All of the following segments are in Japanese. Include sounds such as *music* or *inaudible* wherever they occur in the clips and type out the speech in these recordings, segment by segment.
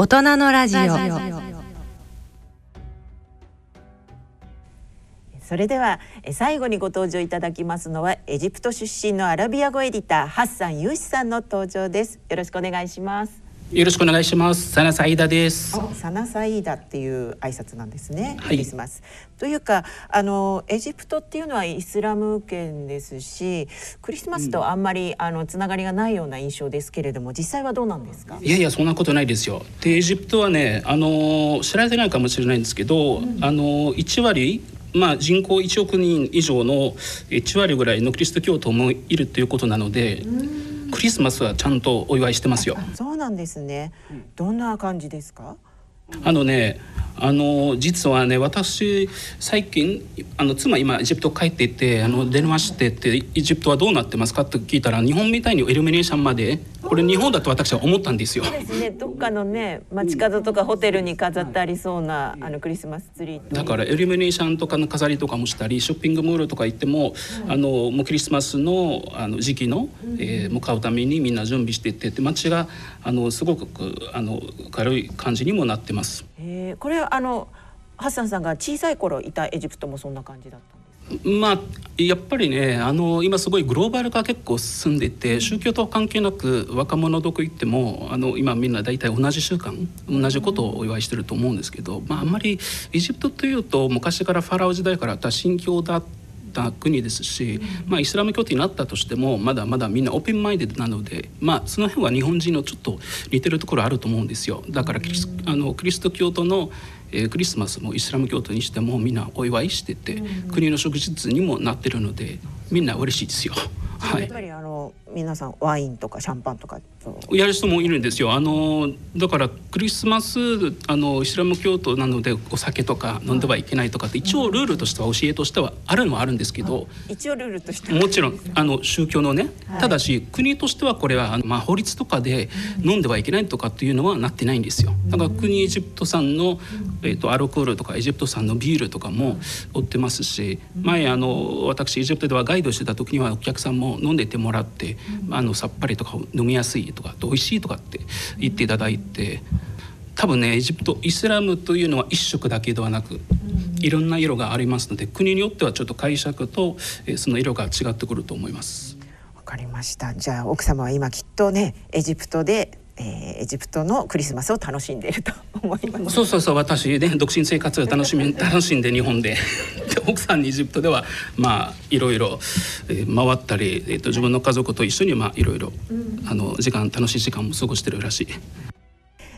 大人のラジオ。それでは最後にご登場いただきますのはエジプト出身のアラビア語エディターハッサンユーシさんの登場です。よろしくお願いします。よろしくお願いします。サナサイダです。サナサイーダっていう挨拶なんですね、はい。クリスマス。というかあのエジプトっていうのはイスラム圏ですしクリスマスとあんまり、あのつながりがないような印象ですけれども実際はどうなんですか？いやいやそんなことないですよ。でエジプトはねあの知られてないかもしれないんですけど、あの1割まあ人口1億人以上の1割ぐらいのキリスト教徒もいるということなので、クリスマスはちゃんとお祝いしてますよ。そうなんですねどんな感じですか？あのねあの実はね私最近あの妻今エジプト帰っていてあの電話してって「エジプトはどうなってますか?」って聞いたら日本みたいにイルミネーションまでこれ日本だと私は思ったんですよ。ですね。どっかのね街角とかホテルに飾ってありそうな、あのクリスマスツリーとだからイルミネーションとかの飾りとかもしたりショッピングモールとか行っても、あのもうクリスマスのあの時期の、えー向かうためにみんな準備していってで街があのすごくあの軽い感じにもなってます。えー。これはあのハッサンさんが小さい頃いたエジプトもそんな感じだった？まあやっぱりねあの今すごいグローバル化結構進んでいて宗教と関係なく若者どこ行ってもあの今みんな大体同じ習慣同じことをお祝いしてると思うんですけど、まあ、あんまりエジプトというと昔からファラオ時代からあった神教だった国ですし、まあ、イスラム教徒になったとしてもまだまだみんなオープンマインデッドなので、まあ、その辺は日本人のちょっと似てるところあると思うんですよ。だからキリスあのキリスト教徒の、えークリスマスもイスラム教徒にしてもみんなお祝いしてて、国の祝日にもなってるのでみんな嬉しいですよ。はい。やっぱりあの皆さんワインとかシャンパンとかと。やる人もいるんですよ。あのだからクリスマスあのイスラム教徒なのでお酒とか飲んではいけないとかって一応ルールとしては教えとしてはあるのはあるんですけど、一応ルールとして。はもちろんあの宗教のね、ただし国としてはこれはあのまあ法律とかで飲んではいけないとかっていうのはなってないんですよ。だから国エジプト産のえっ、とアルコールとかエジプト産のビールとかも売ってますし、前あの私エジプトではガイドしてた時にはお客さんも飲んでてもらって、あのさっぱりとか飲みやすいとか美味しいとかって言っていただいて。多分ねエジプトイスラムというのは一色だけではなくいろんな色がありますので国によってはちょっと解釈と、えーその色が違ってくると思います。わかりましたじゃあ奥様は今きっとねエジプトで、えーエジプトのクリスマスを楽しんでいると思います。そうそうそう私ね独身生活を楽しみ *laughs* 楽しんで日本で。で *laughs* 奥さんにエジプトではまあいろいろ、えー回ったり、えー、と自分の家族と一緒にまあいろいろあの時間楽しい時間も過ごしてるらしい。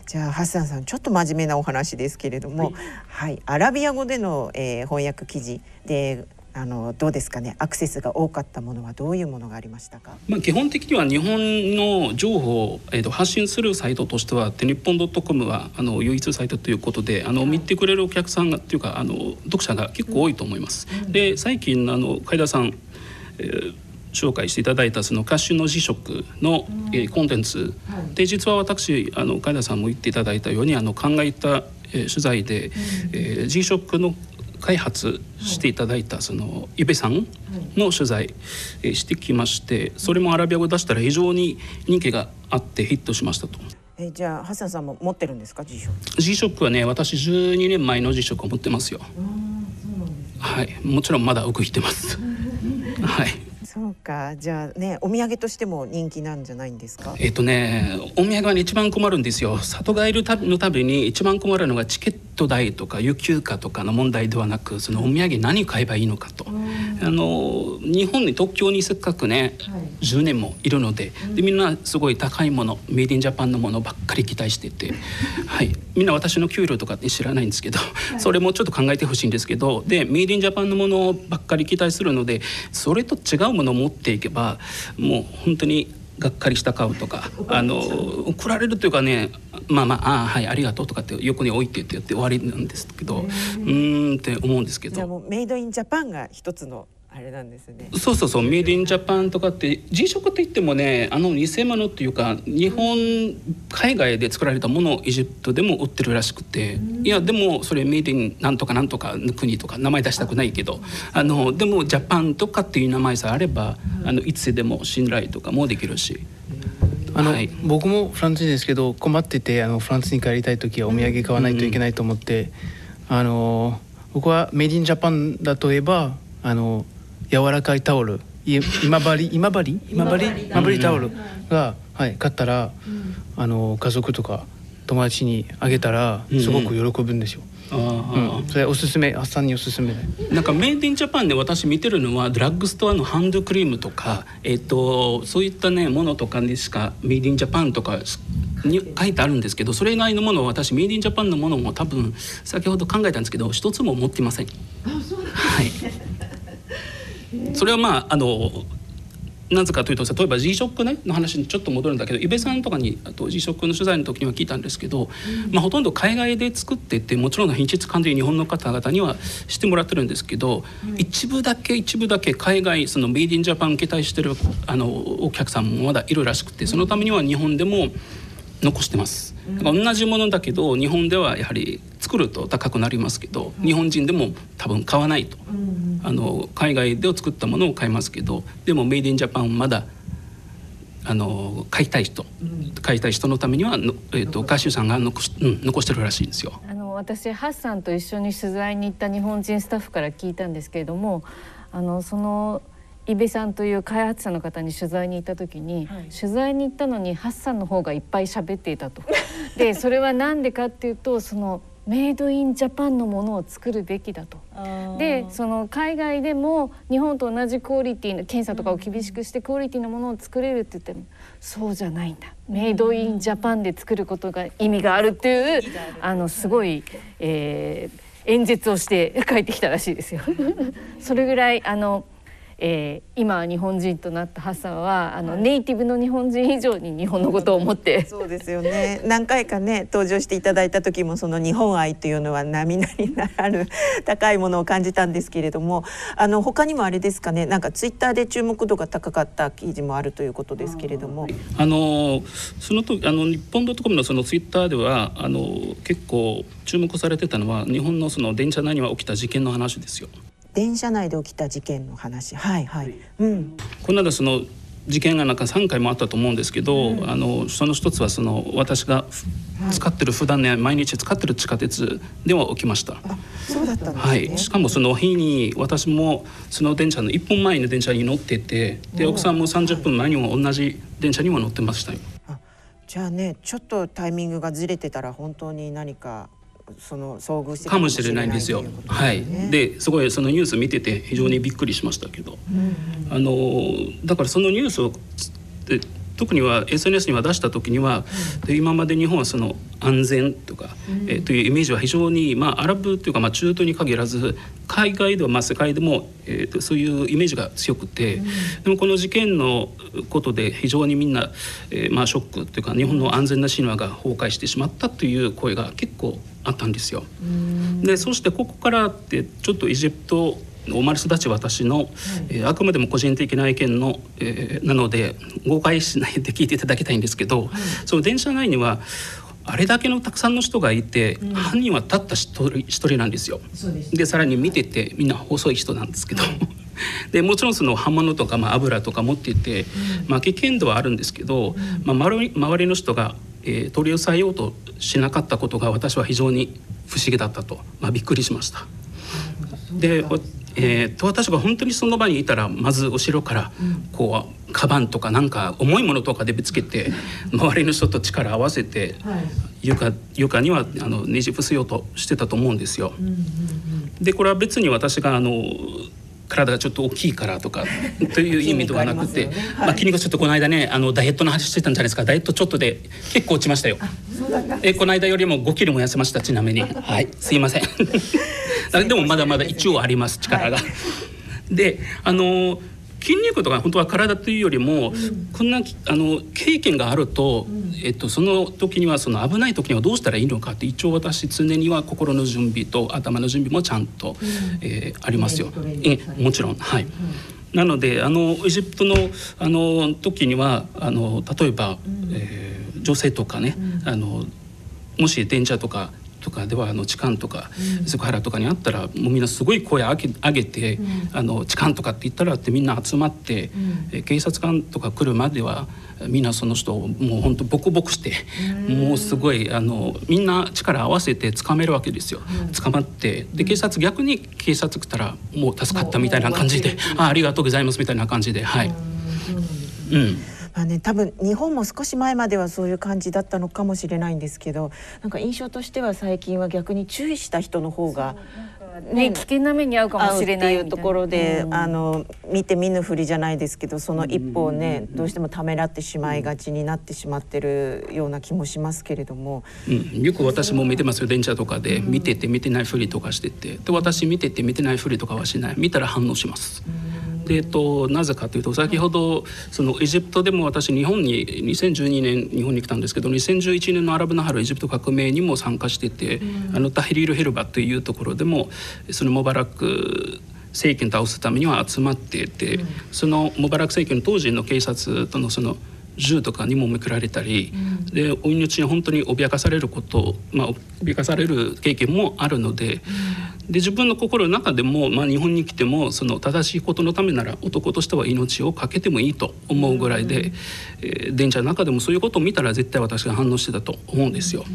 じゃあハッサンさんちょっと真面目なお話ですけれどもはい、アラビア語での、えー翻訳記事であのどうですかね？アクセスが多かったものはどういうものがありましたか？まあ、基本的には日本の情報を、えー、と発信するサイトとしては日本 .com はあの唯一サイトということであの見てくれるお客さんがっていうかあの読者が結構多いと思います。で最近あの海田さん、えー紹介していただいたその歌手の辞職の、えーコンテンツ。で実は私あの海田さんも言っていただいたようにあの考えた、えー取材で、えー、辞職の開発していただいたそのイベさんの取材えーしてきましてそれもアラビア語で出したら非常に人気があってヒットしましたと。えーじゃあハッサンさんも持ってるんですか辞ショックはね私12年前の G ショックを持ってますよ。はいもちろんまだ奥引いてます。*laughs* はい。そうかじゃあねお土産としても人気なんじゃないんですか？えっ、とねお土産はね一番困るんですよ里帰りのたびに一番困るのがチケット代とか有給化とかの問題ではなくそのお土産何買えばいいのかと、あの日本に東京にせっかくね、10年もいるのででみんなすごい高いものメイディンジャパンのものばっかり期待してて、*laughs* はい、みんな私の給料とかって知らないんですけど、それもちょっと考えてほしいんですけどでメイディンジャパンのものばっかり期待するのでそれと違うものを持っていけばもう本当にがっかりした顔とかあの怒られるというかねまあまああーはいありがとうとかって横に置いてってやって終わりなんですけどうーんって思うんですけど。じゃあもうメイドインジャパンが一つのあれなんですね。そうそうそうメイドインジャパンとかって G 食って言ってもねあの偽物っていうか日本海外で作られたものをエジプトでも売ってるらしくていやでもそれメイドインなんとかなんとかの国とか名前出したくないけどあのでもジャパンとかっていう名前さえあればあのいつでも信頼とかもできるし。あの、はい。僕もフランス人ですけど困っててあのフランスに帰りたい時はお土産買わないといけないと思って、あの僕はメイディンジャパンだといえばあの柔らかいタオル。い今治？今治？今治？今治タオルが、はい、買ったら、あの家族とか友達にあげたらすごく喜ぶんですよ。うん。それおすすめあっさんにおすすめで。なんかメイドインジャパンで私見てるのはドラッグストアのハンドクリームとか、えっとそういったねものとかにしかメイドインジャパンとかに書いてあるんですけどそれ以外のものは私メイドインジャパンのものも多分先ほど考えたんですけど一つも持ってません。はい。それはまああのなぜかというと例えば G ショックねの話にちょっと戻るんだけど伊部さんとかにあと G ショックの取材の時には聞いたんですけど、まあ、ほとんど海外で作っててもちろん品質管理日本の方々にはしてもらってるんですけど、一部だけ一部だけ海外そのメイディンジャパン期待してるあのお客さんもまだいるらしくてそのためには日本でも残してます。だから同じものだけど日本ではやはり作ると高くなりますけど日本人でも多分買わないと。あの海外で作ったものを買いますけどでもメイドインジャパンまだあの買いたい人、買いたい人のためにはの、えー、と歌手さんが残し,、うん、残してるらしいんですよ。あの私ハッサンと一緒に取材に行った日本人スタッフから聞いたんですけれどもあのその伊部さんという開発者の方に取材に行った時に、取材に行ったのにハッサンの方がいっぱい喋っていたと。*laughs* でそれは何でかっていうとそのメイドインジャパンのものを作るべきだと。でその海外でも日本と同じクオリティの検査とかを厳しくしてクオリティのものを作れるって言ってもそうじゃないんだメイドインジャパンで作ることが意味があるっていうあのすごい、えー演説をして帰ってきたらしいですよ。*laughs* それぐらいあのえー今日本人となったハッサンはあの、ネイティブの日本人以上に日本のことを思ってそうですよね。何回かね登場していただいた時もその日本愛というのは並々ならぬ *laughs* 高いものを感じたんですけれども、あの他にもあれですかね？なんかツイッターで注目度が高かった記事もあるということですけれども、あのその時あの日本ドットコムのそのツイッターではあの結構注目されてたのは日本のその電車内には起きた事件の話ですよ。電車内で起きた事件の話、はいはい、うん、この間その事件がなんか3回もあったと思うんですけど、あのその一つはその私がふ使ってる普段ね毎日使ってる地下鉄では起きました。あ、そうだったんですね。はい、しかもその日に私もその電車の1分前の電車に乗っててで奥さんも30分前にも同じ電車には乗ってましたよ。あじゃあねちょっとタイミングがずれてたら本当に何かその遭遇してたかもしれないんですよ。ということはい。ねですごいそのニュース見てて非常にびっくりしましたけど、あのだからそのニュースをで特には SNS には出した時には、で今まで日本はその安全とか、えーというイメージは非常にまあアラブというかまあ中東に限らず海外ではまあ世界でも、えーとそういうイメージが強くて、でもこの事件のことで非常にみんな、えーまあショックというか日本の安全な神話が崩壊してしまったという声が結構あったんですよ。でそしてここからってちょっとエジプトの生まれ育ち私の、えーあくまでも個人的な意見の、えーなので誤解しないで聞いていただきたいんですけど、その電車内にはあれだけのたくさんの人がいて、犯人はたった一人一人なんですよ。でさらに見ててみんな細い人なんですけど。*laughs* でもちろんその刃物とか、まあ、油とか持っていて、まあ、危険度はあるんですけど、まあ、周り周りの人が、えー取り押さえようとしなかったことが私は非常に不思議だったと、まあ、びっくりしました。で、わえーと私が本当にその場にいたらまず後ろからこうカバンとかなんか重いものとかでぶつけて周りの人と力を合わせて床床にはあのねじ伏せようとしてたと思うんですよ。でこれは別に私があの体がちょっと大きいからとかという *laughs* 意味ではなくて、まあ筋肉ちょっとこの間ねあのダイエットの話してたんじゃないですか。ダイエットちょっとで結構落ちましたよ。えこの間よりも5キロも痩せましたちなみに。*laughs* はい。すいません。あでもまだまだ一応あります力が、であの筋肉とか本当は体というよりも、こんなあの経験があると、えっと、その時にはその危ない時にはどうしたらいいのかって一応私常には心の準備と頭の準備もちゃんと、えーありますよ。えもちろん。はい、なのであのエジプトのあの時にはあの例えば、えー女性とかね、あのもし電車とかとかではあの痴漢とかセクハラとかにあったらもうみんなすごい声上げ上げて、あの痴漢とかって言ったらってみんな集まって、え警察官とか来るまではみんなその人をもう本当ボコボコしてもうすごいあのみんな力合わせて捕めるわけですよ。捕まってで警察逆に警察来たらもう助かったみたいな感じで「あありがとうございます」みたいな感じではい。うんまあね、多分日本も少し前まではそういう感じだったのかもしれないんですけどなんか印象としては最近は逆に注意した人の方が。ね、危険な目に遭うかもしれないっていうところで、うん、あの見て見ぬふりじゃないですけどその一歩をね、どうしてもためらってしまいがちになってしまってるような気もしますけれども、うん、よく私も見てますよ。電車とかで見てて見てないふりとかしてて。で私見てて見てないふりとかはしない。見たら反応します。うんで、えっと、なぜかというと先ほどそのエジプトでも私日本に2012年日本に来たんですけど2011年のアラブの春エジプト革命にも参加してて、うん、あのタヒリール・ヘルバというところでもそのモバラック政権を倒すためには集まっていて、うん、そのモバラック政権の当時の警察とのその銃とかにもめくられたり、うん、でお命に本当に脅かされること、まあ、脅かされる経験もあるので、うん、で自分の心の中でも、まあ、日本に来てもその正しいことのためなら男としては命を懸けてもいいと思うぐらいで、うん、えー、電車の中でもそういうことを見たら絶対私が反応してたと思うんですよ。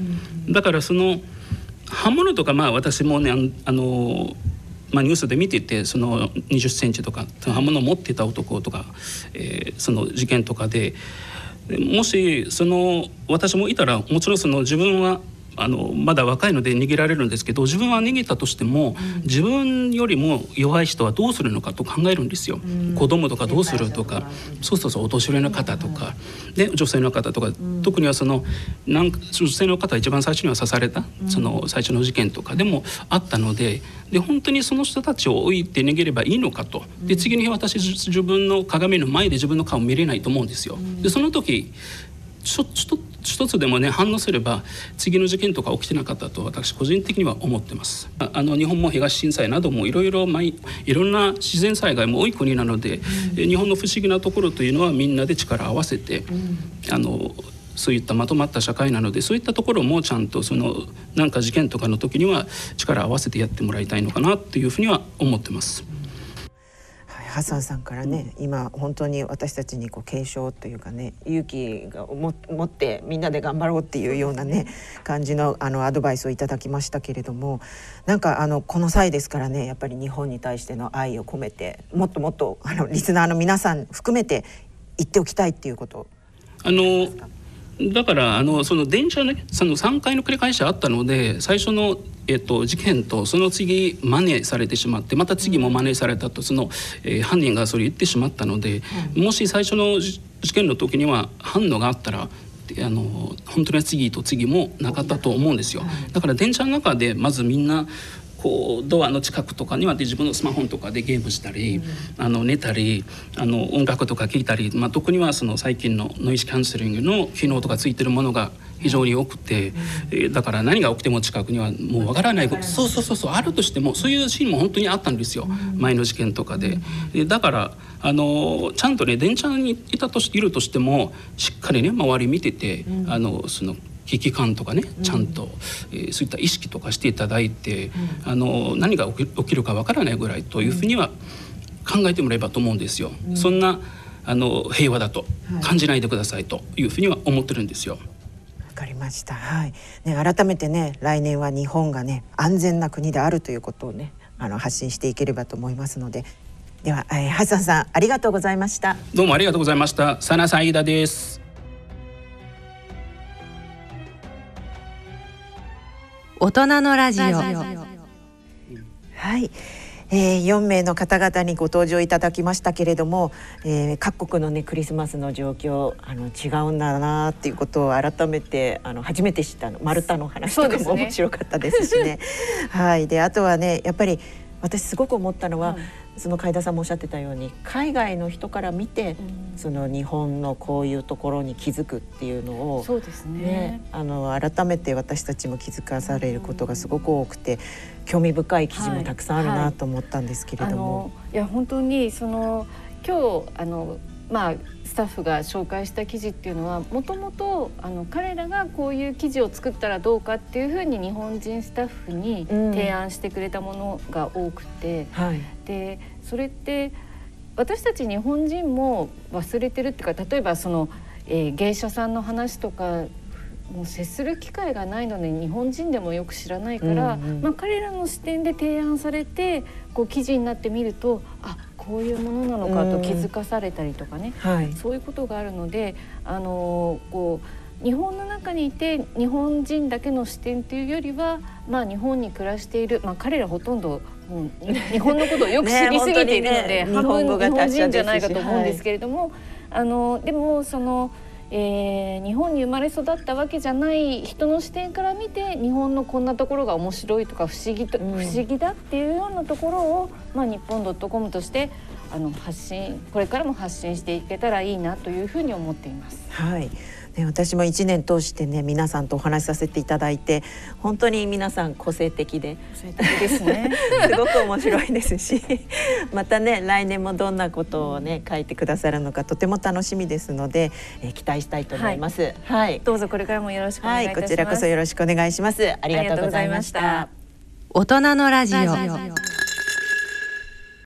だからその刃物とかまあ私もねあのまあ、ニュースで見ててその20センチとか刃物を持ってた男とか、えー、その事件とかでもしその私もいたらもちろんその自分はあのまだ若いので逃げられるんですけど自分は逃げたとしても、うん、自分よりも弱い人はどうするのかと考えるんですよ。うん、子供とかどうするとか、そうそうそうお年寄りの方とか、で女性の方とか、特にはそのなんか女性の方一番最初には刺された、その最初の事件とか。でもあったのでで本当にその人たちを置いて逃げればいいのかと。で次の日私自分の鏡の前で自分の顔見れないと思うんですよ。でその時ちょちょ一つでもね反応すれば次の事件とか起きてなかったと私個人的には思ってます。あの日本も東震災などもいろいろいろんな自然災害も多い国なので、うん、日本の不思議なところというのはみんなで力を合わせて、うん、あのそういったまとまった社会なのでそういったところもちゃんとそのなんか事件とかの時には力を合わせてやってもらいたいのかなというふうには思ってます。ハッサンさんからね今本当に私たちにこう継承というかね勇気が持ってみんなで頑張ろうっていうようなね感じのあのアドバイスをいただきましたけれどもなんかあのこの際ですからねやっぱり日本に対しての愛を込めてもっともっとあのリスナーの皆さん含めて言っておきたいっていうこと。あのだからあのその電車ねその3回の繰り返しあったので最初のえっと、事件とその次真似されてしまってまた次も真似されたとその、えー、犯人がそれ言ってしまったので、うん、もし最初の事件の時には反応があったらあの本当に次と次もなかったと思うんですよ。だから電車の中でまずみんなこうドアの近くとかには自分のスマホとかでゲームしたり、うん、あの寝たりあの音楽とか聴いたり、まあ、特にはその最近のノイズキャンセリングの機能とかついてるものが非常に多くて、うん、だから何が起きても近くにはもうわからない。そうそうそうそうあるとしてもそういうシーンも本当にあったんですよ、うん、前の事件とかで。だからあのちゃんとね電車にいたといるとしてもしっかりね周り見てて、うん、あのその危機感とかねちゃんと、えー、そういった意識とかしていただいて、あの何が起きるかわからないぐらいというふうには考えてもらえばと思うんですよ。そんなあの平和だと感じないでくださいというふうには思ってるんですよ。かりました。はい。ね改めてね来年は日本がね安全な国であるということをねあの発信していければと思いますので。では、えー、ハッサンさんありがとうございました。どうもありがとうございました。サナサイダです。大人のラジオ。はい。えー、4名の方々にご登場いただきましたけれども、えー、各国のねクリスマスの状況あの違うんだなっていうことを改めてあの初めて知ったのマルタの話とかも面白かったですしね。はいであとはねやっぱり私すごく思ったのは、その海田さんもおっしゃってたように海外の人から見て、うん、その日本のこういうところに気づくっていうのをそうですね、ね、あの改めて私たちも気づかされることがすごく多くて興味深い記事もたくさんあるなと思ったんですけれども。はいはい、いや本当にその今日あのまあスタッフが紹介した記事っていうのはもともと彼らがこういう記事を作ったらどうかっていうふうに日本人スタッフに提案してくれたものが多くて、うんはい、でそれって私たち日本人も忘れてるっていうか例えばその、えー、芸者さんの話とかもう接する機会がないので日本人でもよく知らないから、うんうん、まあ、彼らの視点で提案されてこう記事になってみるとあこういうものなのかと気づかされたりとかね、うんはい、そういうことがあるのであのこう日本の中にいて日本人だけの視点というよりは、まあ、日本に暮らしている、まあ、彼らほとんどもう *laughs* 日本のことをよく知りすぎているので、ねね、半分日本人じゃないかと思うんですけれども、はい、あのでもその。えー、日本に生まれ育ったわけじゃない人の視点から見て日本のこんなところが面白いとか不思議と、うん、不思議だっていうようなところを、まあ、日本 .com としてあの発信これからも発信していけたらいいなというふうに思っています。はいね、私も1年通してね皆さんとお話しさせていただいて本当に皆さん個性的で個性的ですね。*laughs* すごく面白いですしまたね来年もどんなことをね書いてくださるのかとても楽しみですので、えー、期待したいと思います、はい、はい、どうぞこれからもよろしくお願いいたします、はい、こちらこそよろしくお願いします。ありがとうございました。大人のラジオ